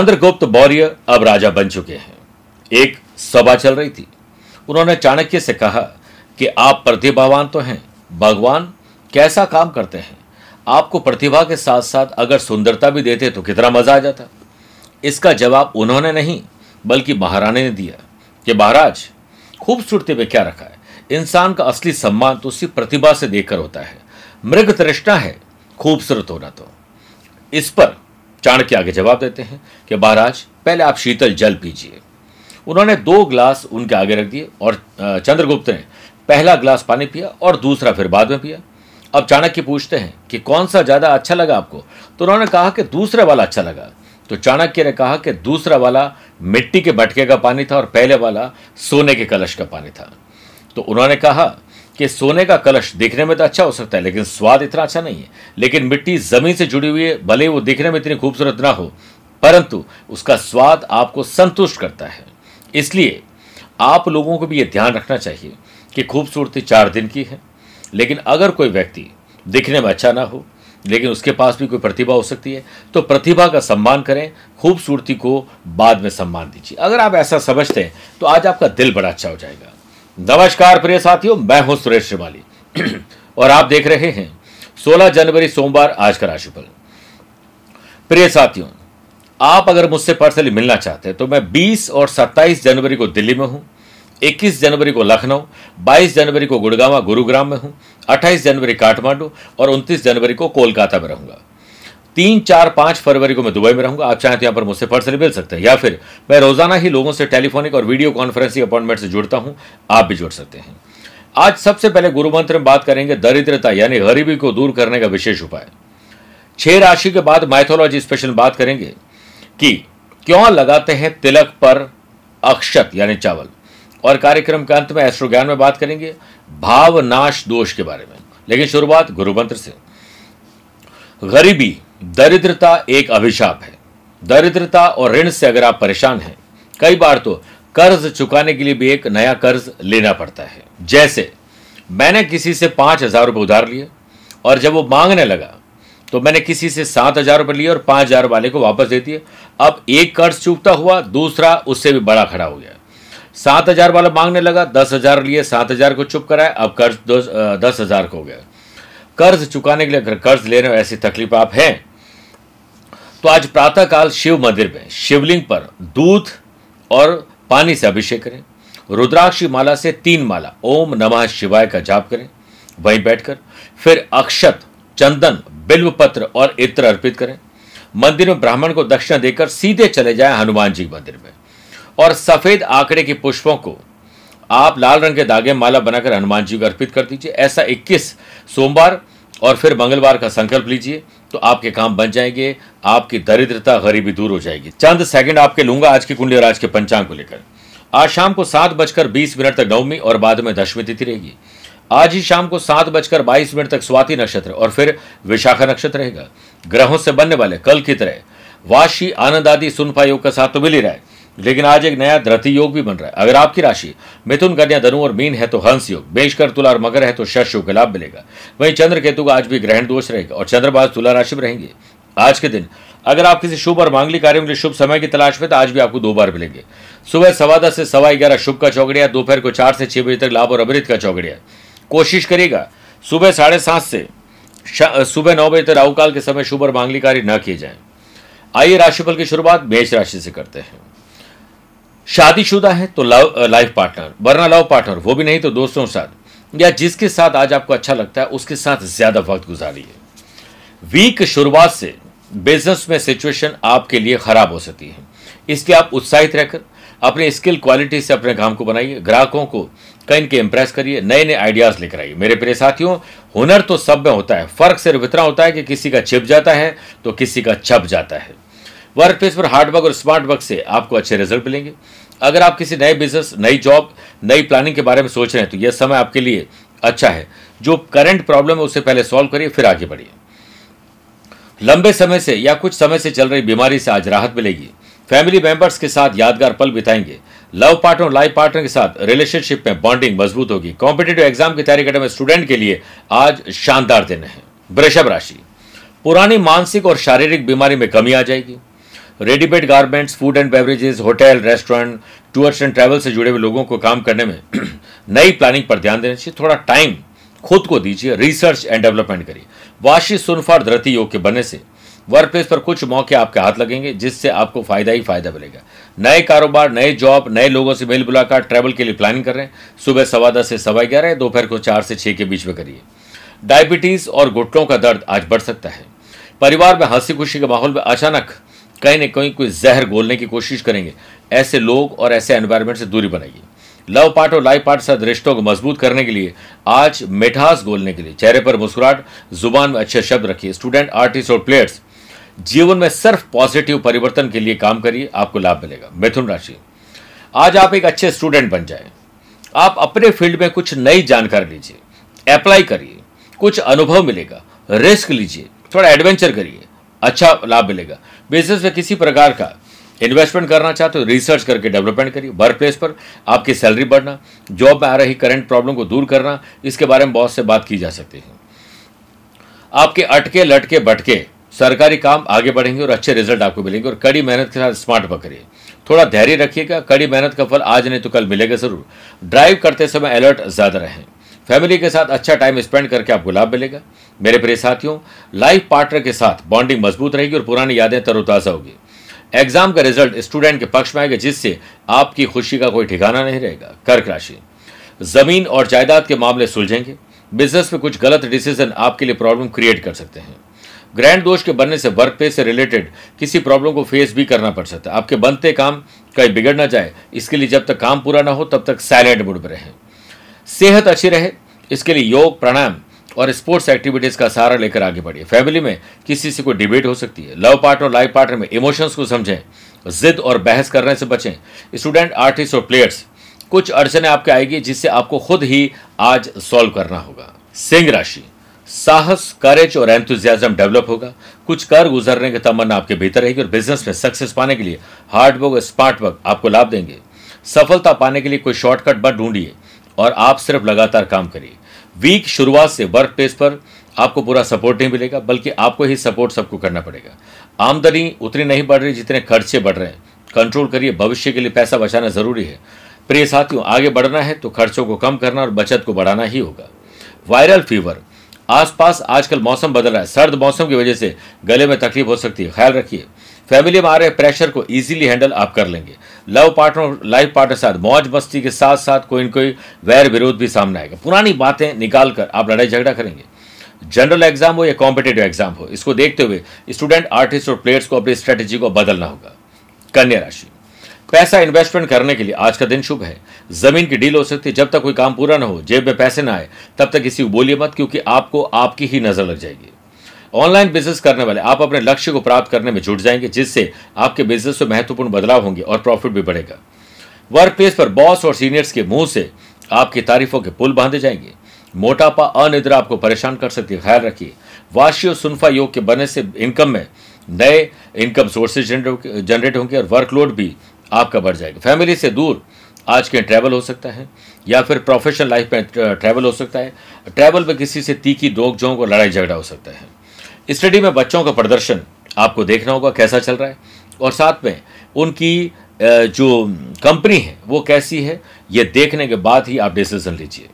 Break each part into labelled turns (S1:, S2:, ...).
S1: चंद्रगुप्त मौर्य अब राजा बन चुके हैं। एक सभा चल रही थी। उन्होंने चाणक्य से कहा कि आप प्रतिभावान तो हैं, भगवान कैसा काम करते हैं? आपको प्रतिभा के साथ साथ अगर सुंदरता भी देते तो कितना मज़ा आ जाता। इसका जवाब उन्होंने नहीं, बल्कि महारानी ने दिया कि महाराज, खूबसूरती में क्या रखा है? इंसान का असली सम्मान तो उसकी प्रतिभा से देखकर होता है। मृग तृष्णा है, खूबसूरत होना तो। इस पर चाणक्य आगे जवाब देते हैं कि महाराज, पहले आप शीतल जल पीजिए। उन्होंने दो ग्लास उनके आगे रख दिए और चंद्रगुप्त ने पहला ग्लास पानी पिया और दूसरा फिर बाद में पिया। अब चाणक्य पूछते हैं कि कौन सा ज़्यादा अच्छा लगा आपको? तो उन्होंने कहा कि दूसरा वाला अच्छा लगा। तो चाणक्य ने कहा कि दूसरा वाला मिट्टी के बटके का पानी था और पहले वाला सोने के कलश का पानी था। तो उन्होंने कहा कि सोने का कलश दिखने में तो अच्छा हो सकता है, लेकिन स्वाद इतना अच्छा नहीं है। लेकिन मिट्टी ज़मीन से जुड़ी हुई है, भले वो दिखने में इतनी खूबसूरत ना हो, परंतु उसका स्वाद आपको संतुष्ट करता है। इसलिए आप लोगों को भी ये ध्यान रखना चाहिए कि खूबसूरती चार दिन की है, लेकिन अगर कोई व्यक्ति दिखने में अच्छा ना हो, लेकिन उसके पास भी कोई प्रतिभा हो सकती है तो प्रतिभा का सम्मान करें, खूबसूरती को बाद में सम्मान दीजिए। अगर आप ऐसा समझते हैं तो आज आपका दिल बड़ा अच्छा हो जाएगा। नमस्कार प्रिय साथियों, मैं हूँ सुरेश श्रीमाली और आप देख रहे हैं 16 जनवरी सोमवार आज का राशिफल। प्रिय साथियों, आप अगर मुझसे पर्सनली मिलना चाहते हैं तो मैं 20 और 27 जनवरी को दिल्ली में हूँ 21 जनवरी को लखनऊ 22 जनवरी को गुड़गावा, गुरुग्राम में हूँ 28 जनवरी काठमांडू और 29 जनवरी को कोलकाता में रहूँगा। तीन चार पाँच फरवरी को मैं दुबई में रहूँगा। आप चाहें तो यहाँ पर मुझसे पर्सनली मिल सकते हैं या फिर मैं रोज़ाना ही लोगों से टेलीफोनिक और वीडियो कॉन्फ्रेंसिंग अपॉइंटमेंट से जुड़ता हूँ, आप भी जुड़ सकते हैं। आज सबसे पहले गुरु मंत्र में बात करेंगे दरिद्रता, यानी गरीबी को दूर करने का विशेष उपाय। छह राशि के बाद माइथोलॉजी स्पेशल बात करेंगे कि क्यों लगाते हैं तिलक पर अक्षत, यानी चावल? और कार्यक्रम के अंत में एस्ट्रो ज्ञान में बात करेंगे, भावनाश दोष के बारे में। लेकिन शुरुआत गुरु मंत्र से। गरीबी दरिद्रता एक अभिशाप है। दरिद्रता और ऋण से अगर आप परेशान हैं, कई बार तो कर्ज चुकाने के लिए भी एक नया कर्ज लेना पड़ता है। जैसे, मैंने किसी से पाँच हज़ार रुपये उधार लिए और जब वो मांगने लगा तो मैंने किसी से सात हज़ार रुपये लिए और पाँच हज़ार वाले को वापस दे दिए। अब एक कर्ज चूकता हुआ, दूसरा उससे भी बड़ा खड़ा हो गया। सात हज़ार वाला मांगने लगा, दस हज़ार लिए, सात हज़ार को चुप कराया अब कर्ज दस हज़ार को हो गया। कर्ज चुकाने के लिए अगर कर्ज ले रहे हो ऐसी तकलीफ़ आप हैं तो आज प्रातःकाल शिव मंदिर में शिवलिंग पर दूध और पानी से अभिषेक करें। रुद्राक्षी माला से तीन माला, ओम नमः शिवाय का जाप करें। वहीं बैठकर फिर अक्षत, चंदन बिल्व पत्र और इत्र अर्पित करें। मंदिर में ब्राह्मण को दक्षिणा देकर सीधे चले जाएँ हनुमान जी मंदिर में। और सफ़ेद आंकड़े के पुष्पों को आप लाल रंग के धागे माला बनाकर हनुमान जी को अर्पित कर दीजिए। ऐसा 21 सोमवार और फिर मंगलवार का संकल्प लीजिए। तो आपके काम बन जाएँगे, आपकी दरिद्रता गरीबी दूर हो जाएगी। चंद सेकंड आपके लूँगा आज की कुंडली और आज के पंचांग को लेकर। आज शाम को सात बजकर बीस मिनट तक नवमी और बाद में दशमी तिथि रहेगी। आज ही शाम को सात बजकर बाईस मिनट तक स्वाति नक्षत्र और फिर विशाखा नक्षत्र रहेगा। ग्रहों से बनने वाले कल की तरह वाशी आनंद आदि सुनफा योग का साथ तो मिल ही रहा है। लेकिन आज एक नया धरती योग भी बन रहा है। अगर आपकी राशि मिथुन, कन्या, धनु और मीन है तो हंस योग बेशकर तुला और मगर है तो शश योग का लाभ मिलेगा। वहीं चंद्र केतु का आज भी ग्रहण दोष रहेगा और चंद्रबाज तुला राशि में रहेंगे। आज के दिन अगर आप किसी शुभ और मांगलिक कार्यों के शुभ समय की तलाश में तो आज भी आपको दो बार मिलेंगे। सुबह सवा दस से सवा ग्यारह शुभ का चौकड़िया दोपहर को चार से छह बजे तक लाभ और अमृत का चौकड़िया कोशिश करिएगा, सुबह साढ़े सात से सुबह नौ बजे तक राहुकाल के समय शुभ और मांगलिक कार्य न किए जाए। आइए राशिफल की शुरुआत मेष राशि से करते हैं। शादीशुदा है तो लव लाइफ पार्टनर, वरना लव पार्टनर, वो भी नहीं तो दोस्तों के साथ। या जिसके साथ आज आपको अच्छा लगता है, उसके साथ ज़्यादा वक्त गुजारिए। वीक शुरुआत से बिज़नेस में सिचुएशन आपके लिए खराब हो सकती है। इसलिए आप उत्साहित रहकर अपने स्किल क्वालिटी से अपने काम को बनाइए, ग्राहकों को कहीं के इंप्रेस करिए नए नए आइडियाज़ लेकर आइए। मेरे प्रिय साथियों, हुनर तो सब में होता है, फ़र्क सिर्फ़ इतना होता है कि किसी का छिप जाता है तो किसी का छप जाता है। वर्क प्लेस पर हार्ड वर्क और स्मार्ट वर्क से आपको अच्छे रिज़ल्ट मिलेंगे। अगर आप किसी नए बिज़नेस नई जॉब नई प्लानिंग के बारे में सोच रहे हैं तो यह समय आपके लिए अच्छा है। जो करंट प्रॉब्लम है, उससे पहले सॉल्व करिए, फिर आगे बढ़िए। लंबे समय से या कुछ समय से चल रही बीमारी से आज राहत मिलेगी। फैमिली मेंबर्स के साथ यादगार पल बिताएँगे। लव पार्टनर और लाइफ पार्टनर के साथ रिलेशनशिप में बॉन्डिंग मज़बूत होगी। कॉम्पिटेटिव एग्ज़ाम की तैयारी करने में स्टूडेंट के लिए आज शानदार दिन है। वृषभ राशि। पुरानी मानसिक और शारीरिक बीमारी में कमी आ जाएगी। Readymade garments food and beverages hotel restaurant tours and travel से जुड़े हुए लोगों को काम करने में नई प्लानिंग पर ध्यान देना चाहिए थोड़ा टाइम खुद को दीजिए रिसर्च एंड डेवलपमेंट करिए। वाशी सुनफार धरती योग के बनने से वर्क प्लेस पर कुछ मौके आपके हाथ लगेंगे, जिससे आपको फ़ायदा ही फ़ायदा मिलेगा। नए कारोबार, नए जॉब नए लोगों से मेल मुलाकात ट्रैवल के लिए प्लानिंग कर रहे हैं। सुबह सवा दस से सवा ग्यारह दोपहर को चार से छह के बीच में करिए। डायबिटीज़ और घुटनों का दर्द आज बढ़ सकता है। परिवार में हँसी खुशी के माहौल में अचानक कहीं ना कहीं कोई जहर घोलने की कोशिश करेंगे। ऐसे लोग और ऐसे एनवायरमेंट से दूरी बनाइए। लव पार्ट और लाइफ पार्ट साथ रिश्तों को मज़बूत करने के लिए आज मिठास गोलने के लिए, चेहरे पर मुस्कुराहट, ज़ुबान में अच्छे शब्द रखिए। स्टूडेंट आर्टिस्ट और प्लेयर्स जीवन में सिर्फ़ पॉजिटिव परिवर्तन के लिए काम करिए, आपको लाभ मिलेगा। मिथुन राशि, आज आप एक अच्छे स्टूडेंट बन जाए। आप अपने फ़ील्ड में कुछ नई जानकारी लीजिए अप्लाई करिए, कुछ अनुभव मिलेगा रिस्क लीजिए, थोड़ा एडवेंचर करिए अच्छा लाभ मिलेगा। बिज़नेस में किसी प्रकार का इन्वेस्टमेंट करना चाहते हो रिसर्च करके डेवलपमेंट करिए वर्क प्लेस पर आपकी सैलरी बढ़ना जॉब में आ रही करंट प्रॉब्लम को दूर करना, इसके बारे में बहुत से बात की जा सकती है। आपके अटके, लटके बटके सरकारी काम आगे बढ़ेंगे और अच्छे रिज़ल्ट आपको मिलेंगे और कड़ी मेहनत के साथ स्मार्ट पकड़िए। थोड़ा धैर्य रखिएगा, कड़ी मेहनत का फल आज नहीं तो कल मिलेगा ज़रूर। ड्राइव करते समय अलर्ट ज़्यादा रहें। फैमिली के साथ अच्छा टाइम स्पेंड करके आपको लाभ मिलेगा। मेरे प्रिय साथियों लाइफ पार्टनर के साथ बॉन्डिंग मज़बूत रहेगी और पुरानी यादें तरोताजा होगी। एग्ज़ाम का रिज़ल्ट स्टूडेंट के पक्ष में आएगा, जिससे आपकी खुशी का कोई ठिकाना नहीं रहेगा। कर्क राशि। ज़मीन और जायदाद के मामले सुलझेंगे। बिज़नेस में कुछ गलत डिसीज़न आपके लिए प्रॉब्लम क्रिएट कर सकते हैं। ग्रैंड दोष के बनने से वर्क प्लेस से रिलेटेड किसी प्रॉब्लम को फेस भी करना पड़ सकता है। आपके बनते काम कहीं बिगड़ ना जाए। इसके लिए जब तक काम पूरा ना हो, तब तक साइलेंट मूड में रहें। सेहत अच्छी रहे, इसके लिए योग, प्राणायाम और स्पोर्ट्स एक्टिविटीज़ का सहारा लेकर आगे बढ़िए। फैमिली में किसी से कोई डिबेट हो सकती है। लव पार्टनर और लाइफ पार्टनर में इमोशंस को समझें, जिद और बहस करने से बचें। स्टूडेंट आर्टिस्ट और प्लेयर्स कुछ अड़चने आपके आएगी जिससे आपको खुद ही आज सॉल्व करना होगा। सिंह राशि, साहस करेज और एंथुजियाजम डेवलप होगा। कुछ कर गुजरने की तमन्ना आपके भीतर रहेगी और बिज़नेस में सक्सेस पाने के लिए हार्ड वर्क और स्मार्ट वर्क आपको लाभ देंगे। सफलता पाने के लिए कोई शॉर्टकट मत ढूंढिए। और आप सिर्फ़ लगातार काम करिए। वीक शुरुआत से वर्क प्लेस पर आपको पूरा सपोर्ट नहीं मिलेगा, बल्कि आपको ही सपोर्ट सबको करना पड़ेगा। आमदनी उतनी नहीं बढ़ रही जितने खर्चे बढ़ रहे हैं। कंट्रोल करिए, भविष्य के लिए पैसा बचाना ज़रूरी है। प्रिय साथियों, आगे बढ़ना है तो खर्चों को कम करना और बचत को बढ़ाना ही होगा। वायरल फीवर आसपास आजकल मौसम बदल रहा है। सर्द मौसम की वजह से गले में तकलीफ़ हो सकती है। ख्याल रखिए। फैमिली में आ रहे प्रेशर को इजीली हैंडल आप कर लेंगे। लव पार्टनर लाइफ पार्टनर साथ, मौज मस्ती के साथ साथ कोई न कोई वैर विरोध भी सामने आएगा। पुरानी बातें निकाल कर आप लड़ाई झगड़ा करेंगे। जनरल एग्ज़ाम हो या कॉम्पिटेटिव एग्ज़ाम हो, इसको देखते हुए स्टूडेंट आर्टिस्ट और प्लेयर्स को अपनी स्ट्रेटेजी को बदलना होगा। कन्या राशि। पैसा इन्वेस्टमेंट करने के लिए आज का दिन शुभ है। ज़मीन की डील हो सकती है। जब तक कोई काम पूरा ना हो, जेब में पैसे ना आए, तब तक किसी को बोलिए मत, क्योंकि आपको आपकी ही नज़र लग जाएगी। ऑनलाइन बिज़नेस करने वाले आप अपने लक्ष्य को प्राप्त करने में जुट जाएँगे, जिससे आपके बिज़नेस में महत्वपूर्ण बदलाव होंगे और प्रॉफिट भी बढ़ेगा। वर्क प्लेस पर बॉस और सीनियर्स के मुँह से आपकी तारीफों के पुल बांधे जाएँगे। मोटापा, अनिद्रा आपको परेशान कर सकती है। ख्याल रखिए, वाशी और सुनफा योग के बनने से इनकम में नए इनकम सोर्सेज जनरेट होंगे और वर्कलोड भी आपका बढ़ जाएगा। फैमिली से दूर आज के ट्रैवल हो सकता है, या फिर प्रोफेशनल लाइफ में ट्रैवल हो सकता है। ट्रैवल में किसी से तीखी दोग जोंग और लड़ाई झगड़ा हो सकता है। स्टडी में बच्चों का प्रदर्शन आपको देखना होगा, कैसा चल रहा है। और साथ में उनकी जो कंपनी है, वो कैसी है, ये देखने के बाद ही आप डिसीज़न लीजिए।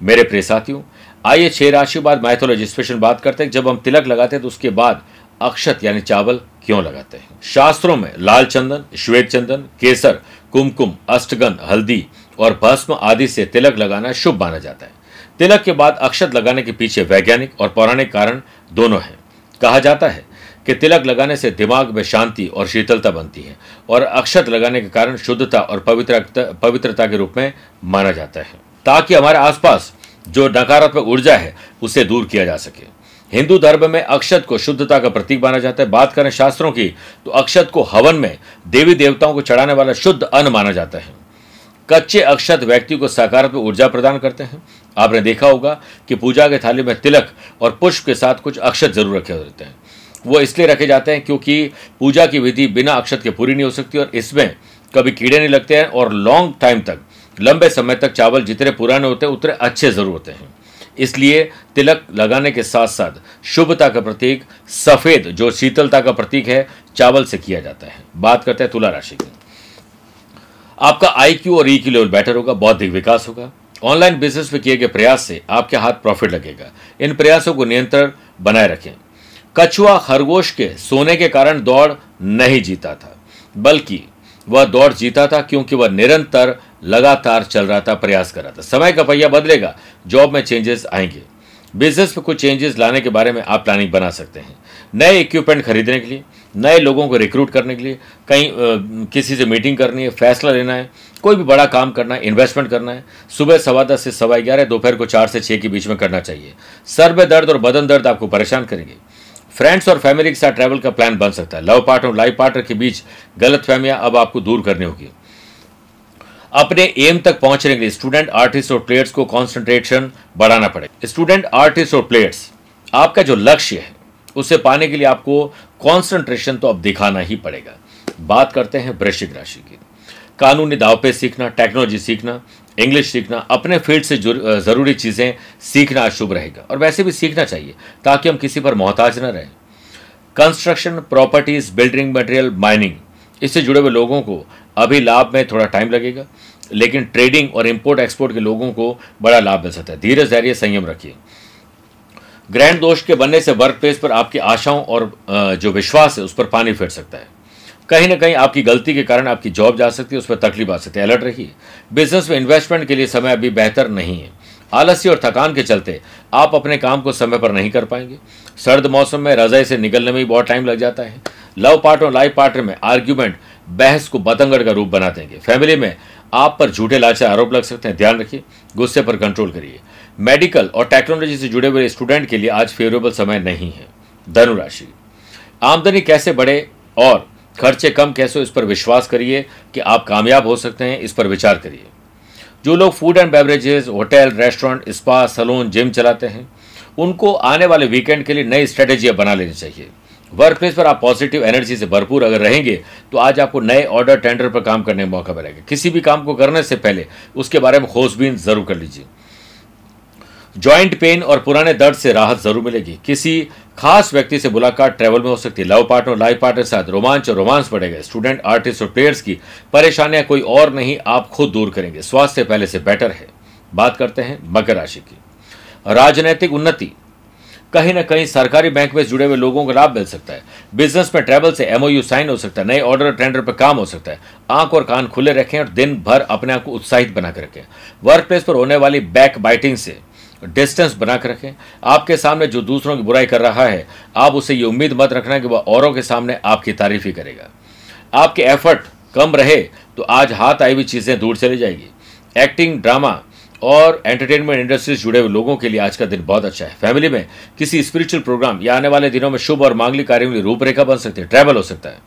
S1: मेरे प्रिय साथियों, आइए छह राशि बाद माइथोलॉजी स्पेशल बात करते हैं। जब हम तिलक लगाते हैं तो उसके बाद अक्षत यानी चावल क्यों लगाते हैं? शास्त्रों में लाल चंदन, श्वेत चंदन, केसर, कुमकुम अष्टगंध हल्दी और भस्म आदि से तिलक लगाना शुभ माना जाता है। तिलक के बाद अक्षत लगाने के पीछे वैज्ञानिक और पौराणिक कारण दोनों हैं। कहा जाता है कि तिलक लगाने से दिमाग में शांति और शीतलता बनती है और अक्षत लगाने के कारण शुद्धता और पवित्र पवित्रता के रूप में माना जाता है। ताकि हमारे आसपास जो नकारात्मक ऊर्जा है, उसे दूर किया जा सके। हिंदू धर्म में अक्षत को शुद्धता का प्रतीक माना जाता है। बात करें शास्त्रों की तो अक्षत को हवन में देवी देवताओं को चढ़ाने वाला शुद्ध अन्न माना जाता है। कच्चे अक्षत व्यक्ति को सकारात्मक ऊर्जा प्रदान करते हैं। आपने देखा होगा कि पूजा के थाली में तिलक और पुष्प के साथ कुछ अक्षत ज़रूर रखे होते हैं। वो इसलिए रखे जाते हैं क्योंकि पूजा की विधि बिना अक्षत के पूरी नहीं हो सकती और इसमें कभी कीड़े नहीं लगते हैं और लॉन्ग टाइम तक, लंबे समय तक चावल जितने पुराने होते हैं, उतने अच्छे ज़रूर होते हैं। इसलिए तिलक लगाने के साथ साथ शुभता का प्रतीक, सफ़ेद जो शीतलता का प्रतीक है, चावल से किया जाता है। बात करते हैं तुला राशि की। आपका आईक्यू और ई क्यू लेवल बेटर होगा बौद्धिक विकास होगा। ऑनलाइन बिज़नेस में किए गए प्रयास से आपके हाथ प्रॉफिट लगेगा। इन प्रयासों को नियंत्रण बनाए रखें। कछुआ खरगोश के सोने के कारण दौड़ नहीं जीता था, बल्कि वह दौड़ जीता था क्योंकि वह निरंतर लगातार चल रहा था, प्रयास कर रहा था। समय का पहिया बदलेगा जॉब में चेंजेस आएँगे। बिज़नेस में कुछ चेंजेस लाने के बारे में आप प्लानिंग बना सकते हैं। नए इक्विपमेंट खरीदने के लिए नए लोगों को रिक्रूट करने के लिए, कहीं किसी से मीटिंग करनी है, फैसला लेना है, कोई भी बड़ा काम करना है इन्वेस्टमेंट करना है, सुबह सवा दस से सवा ग्यारह, दोपहर को चार से छः के बीच में करना चाहिए। सर में दर्द और बदन दर्द आपको परेशान करेंगे। फ्रेंड्स और फैमिली के साथ ट्रैवल का प्लान बन सकता है। लव पार्टनर और लाइफ पार्टनर के बीच गलत फहमियाँ अब आपको दूर करनी होगी। अपने एम तक पहुँचने के लिए स्टूडेंट आर्टिस्ट और प्लेयर्स को कॉन्सेंट्रेशन बढ़ाना पड़ेगा। स्टूडेंट आर्टिस्ट और प्लेयर्स आपका जो लक्ष्य है उसे पाने के लिए आपको कॉन्सेंट्रेशन तो अब दिखाना ही पड़ेगा। बात करते हैं वृश्चिक राशि की। कानूनी दावपेच सीखना टेक्नोलॉजी सीखना इंग्लिश सीखना, अपने फ़ील्ड से ज़रूरी चीज़ें सीखना शुभ रहेगा। और वैसे भी सीखना चाहिए, ताकि हम किसी पर मोहताज न रहें। Construction properties building material mining इससे जुड़े हुए लोगों को अभी लाभ में थोड़ा टाइम लगेगा, लेकिन ट्रेडिंग और इंपोर्ट एक्सपोर्ट के लोगों को बड़ा लाभ मिल सकता है। धीरे धैर्य संयम रखिए। ग्रैंड दोष के बनने से वर्क प्लेस पर आपकी आशाओं और जो विश्वास है, उस पर पानी फेर सकता है। कहीं ना कहीं आपकी गलती के कारण आपकी जॉब जा सकती है, उस पर तकलीफ़ आ सकती है। अलर्ट रहिए। बिज़नेस में इन्वेस्टमेंट के लिए समय अभी बेहतर नहीं है। आलस्य और थकान के चलते आप अपने काम को समय पर नहीं कर पाएँगे। सर्द मौसम में रजाई से निकलने में भी बहुत टाइम लग जाता है। लव पार्टनर और लाइफ पार्टनर में आर्ग्यूमेंट बहस को बतंगड़ का रूप बना देंगे। फैमिली में आप पर झूठे लाचे आरोप लग सकते हैं। ध्यान रखिए। गुस्से पर कंट्रोल करिए। मेडिकल और टेक्नोलॉजी से जुड़े हुए स्टूडेंट के लिए आज फेवरेबल समय नहीं है। धनुराशि आमदनी कैसे बढ़े और खर्चे कम कैसे इस पर विश्वास करिए कि आप कामयाब हो सकते हैं, इस पर विचार करिए। जो लोग food and beverages hotel restaurant spa salon gym चलाते हैं, उनको आने वाले वीकेंड के लिए नई स्ट्रेटेजियाँ बना लेनी चाहिए। वर्क प्लेस पर आप पॉजिटिव एनर्जी से भरपूर अगर रहेंगे तो आज आपको नए ऑर्डर टेंडर पर काम करने का मौका मिलेगा। किसी भी काम को करने से पहले उसके बारे में खोजबीन ज़रूर कर लीजिए। जॉइंट पेन और पुराने दर्द से राहत ज़रूर मिलेगी। किसी खास व्यक्ति से मुलाकात ट्रैवल में हो सकती है। लव पार्टनर लाइफ पार्टनर के साथ रोमांच और रोमांस बढ़ेगा स्टूडेंट आर्टिस्ट और प्लेयर्स की परेशानियाँ कोई और नहीं, आप खुद दूर करेंगे। स्वास्थ्य पहले से बेटर है। बात करते हैं मकर राशि की। राजनैतिक उन्नति। कहीं ना कहीं सरकारी बैंक में जुड़े हुए लोगों को लाभ मिल सकता है। बिज़नेस में ट्रैवल से एमओयू साइन हो सकता है। नए ऑर्डर टेंडर पर काम हो सकता है। आँख और कान खुले रखें और दिन भर अपने आप को उत्साहित बनाकर रखें। वर्क प्लेस पर होने वाली बैक बाइटिंग से डिस्टेंस बना कर रखें। आपके सामने जो दूसरों की बुराई कर रहा है, आप उसे ये उम्मीद मत रखना कि वह औरों के सामने आपकी तारीफ़ ही करेगा। आपके एफर्ट कम रहे तो आज हाथ आई हुई चीज़ें दूर चली जाएगी। एक्टिंग ड्रामा और एंटरटेनमेंट इंडस्ट्री से जुड़े हुए लोगों के लिए आज का दिन बहुत अच्छा है। फैमिली में किसी स्पिरिचुअल प्रोग्राम या आने वाले दिनों में शुभ और मांगलिक कार्यों की रूपरेखा बन सकती है। ट्रैवल हो सकता है।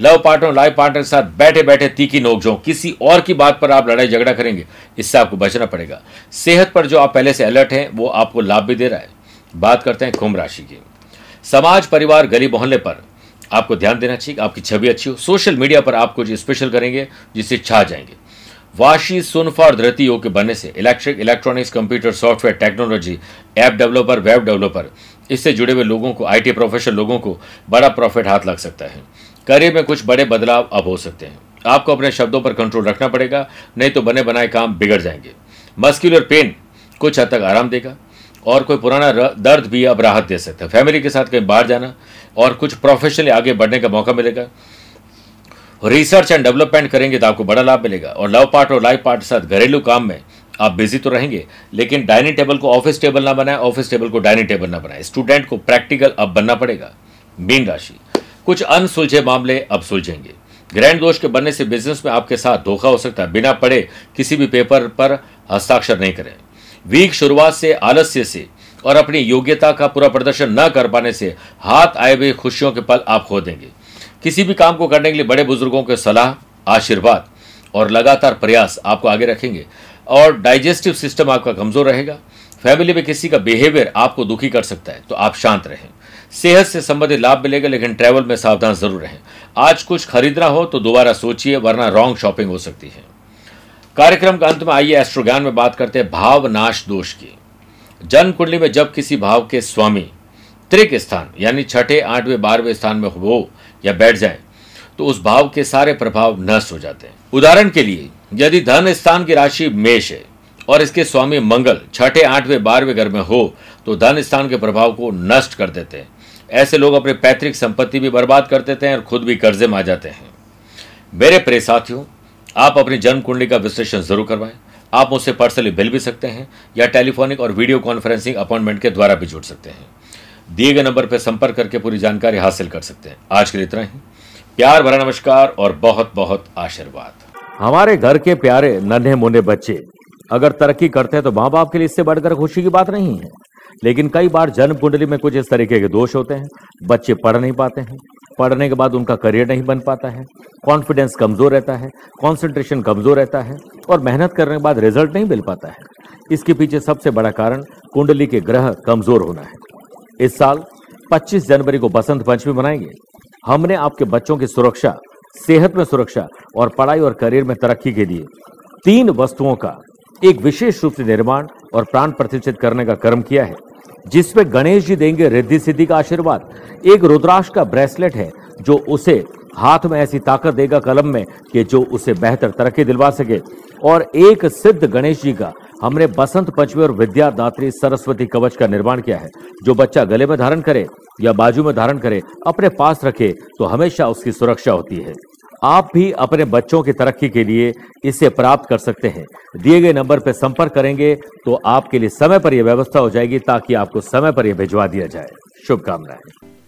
S1: लव पार्टनर लाइफ पार्टनर के साथ बैठे बैठे तीखी नोकझोंक। किसी और की बात पर आप लड़ाई झगड़ा करेंगे, इससे आपको बचना पड़ेगा। सेहत पर जो आप पहले से अलर्ट हैं, वो आपको लाभ भी दे रहा है। बात करते हैं कुंभ राशि की। समाज, परिवार गली मोहल्ले पर आपको ध्यान देना चाहिए आपकी छवि अच्छी हो। सोशल मीडिया पर आप कुछ स्पेशल करेंगे, जिससे छा जाएँगे। वाशी, सुनफा और धरती योग के बनने से electric electronics computer software technology app developer web developer इससे जुड़े हुए लोगों को आईटी प्रोफेशनल लोगों को बड़ा प्रॉफिट हाथ लग सकता है। करियर में कुछ बड़े बदलाव अब हो सकते हैं। आपको अपने शब्दों पर कंट्रोल रखना पड़ेगा, नहीं तो बने बनाए काम बिगड़ जाएँगे। मस्क्यूलर पेन कुछ हद तक आराम देगा और कोई पुराना दर्द भी अब राहत दे सकता है। फैमिली के साथ कहीं बाहर जाना और कुछ प्रोफेशनली आगे बढ़ने का मौका मिलेगा। रिसर्च एंड डेवलपमेंट करेंगे तो आपको बड़ा लाभ मिलेगा और लव पार्ट और लाइफ पार्ट के साथ घरेलू काम में आप बिज़ी तो रहेंगे, लेकिन डाइनिंग टेबल को ऑफ़िस टेबल ना बनाए ऑफ़िस टेबल को डाइनिंग टेबल ना बनाए। स्टूडेंट को प्रैक्टिकल अब बनना पड़ेगा। मीन राशि। कुछ अनसुलझे मामले अब सुलझेंगे। ग्रैंड दोष के बनने से बिज़नेस में आपके साथ धोखा हो सकता है। बिना पढ़े किसी भी पेपर पर हस्ताक्षर नहीं करें। वीक शुरुआत से, आलस्य से और अपनी योग्यता का पूरा प्रदर्शन न कर पाने से हाथ आए हुए खुशियों के पल आप खो देंगे। किसी भी काम को करने के लिए बड़े बुज़ुर्गों के सलाह, आशीर्वाद और लगातार प्रयास आपको आगे रखेंगे और डाइजेस्टिव सिस्टम आपका कमज़ोर रहेगा। फैमिली में किसी का बिहेवियर आपको दुखी कर सकता है तो आप शांत रहें। सेहत से संबंधित लाभ मिलेगा, लेकिन ट्रैवल में सावधान ज़रूर रहें। आज कुछ खरीदना हो तो दोबारा सोचिए, वरना रॉन्ग शॉपिंग हो सकती है। कार्यक्रम के अंत में आइए एस्ट्रोज्ञान में बात करते हैं भाव नाश दोष की। जन्म कुंडली में जब किसी भाव के स्वामी त्रिक स्थान, यानी छठे, आठवें, बारहवें स्थान में हो या बैठ जाए तो उस भाव के सारे प्रभाव नष्ट हो जाते हैं। उदाहरण के लिए, यदि धन स्थान की राशि मेष है और इसके स्वामी मंगल छठे, आठवें, बारहवें घर में हो तो धन स्थान के प्रभाव को नष्ट कर देते हैं। ऐसे लोग अपने पैतृक संपत्ति भी बर्बाद कर देते हैं और खुद भी कर्जे में आ जाते हैं। मेरे प्रे साथियों, आप अपनी जन्म कुंडली का विश्लेषण ज़रूर करवाएँ। आप मुझसे पर्सनली मिल भी सकते हैं या टेलीफोनिक और वीडियो कॉन्फ्रेंसिंग अपॉइंटमेंट के द्वारा भी जुड़ सकते हैं। दिए गए नंबर पर संपर्क करके पूरी जानकारी हासिल कर सकते हैं। आज के लिए इतना ही। प्यार भरा नमस्कार और बहुत बहुत आशीर्वाद।
S2: हमारे घर के प्यारे नन्हे मुन्ने बच्चे, अगर तरक्की करते हैं तो माँ बाप के लिए इससे बढ़कर खुशी की बात नहीं है। लेकिन कई बार जन्म कुंडली में कुछ इस तरीके के दोष होते हैं। बच्चे पढ़ नहीं पाते हैं। पढ़ने के बाद उनका करियर नहीं बन पाता है। कॉन्फिडेंस कमज़ोर रहता है। कॉन्सेंट्रेशन कमज़ोर रहता है और मेहनत करने के बाद रिज़ल्ट नहीं मिल पाता है। इसके पीछे सबसे बड़ा कारण कुंडली के ग्रह कमज़ोर होना है। इस साल 25 जनवरी को बसंत पंचमी मनाएँगे। हमने आपके बच्चों की सुरक्षा, सेहत में सुरक्षा और पढ़ाई और करियर में तरक्की के लिए तीन वस्तुओं का एक विशेष रूप से निर्माण और प्राण प्रतिष्ठित करने का कर्म किया है, जिसमें गणेश जी देंगे रिद्धि सिद्धि का आशीर्वाद। एक रुद्राक्ष का ब्रेसलेट है, जो उसे हाथ में ऐसी ताकत देगा कलम में कि जो उसे बेहतर तरक्की दिलवा सके। और एक सिद्ध गणेश जी का, हमने बसंत पंचमी और विद्यादात्री सरस्वती कवच का निर्माण किया है, जो बच्चा गले में धारण करे या बाजू में धारण करे, अपने पास रखे तो हमेशा उसकी सुरक्षा होती है। आप भी अपने बच्चों की तरक्की के लिए इसे प्राप्त कर सकते हैं। दिए गए नंबर पर संपर्क करेंगे तो आपके लिए समय पर यह व्यवस्था हो जाएगी ताकि आपको समय पर यह भिजवा दिया जाए। शुभकामनाएँ।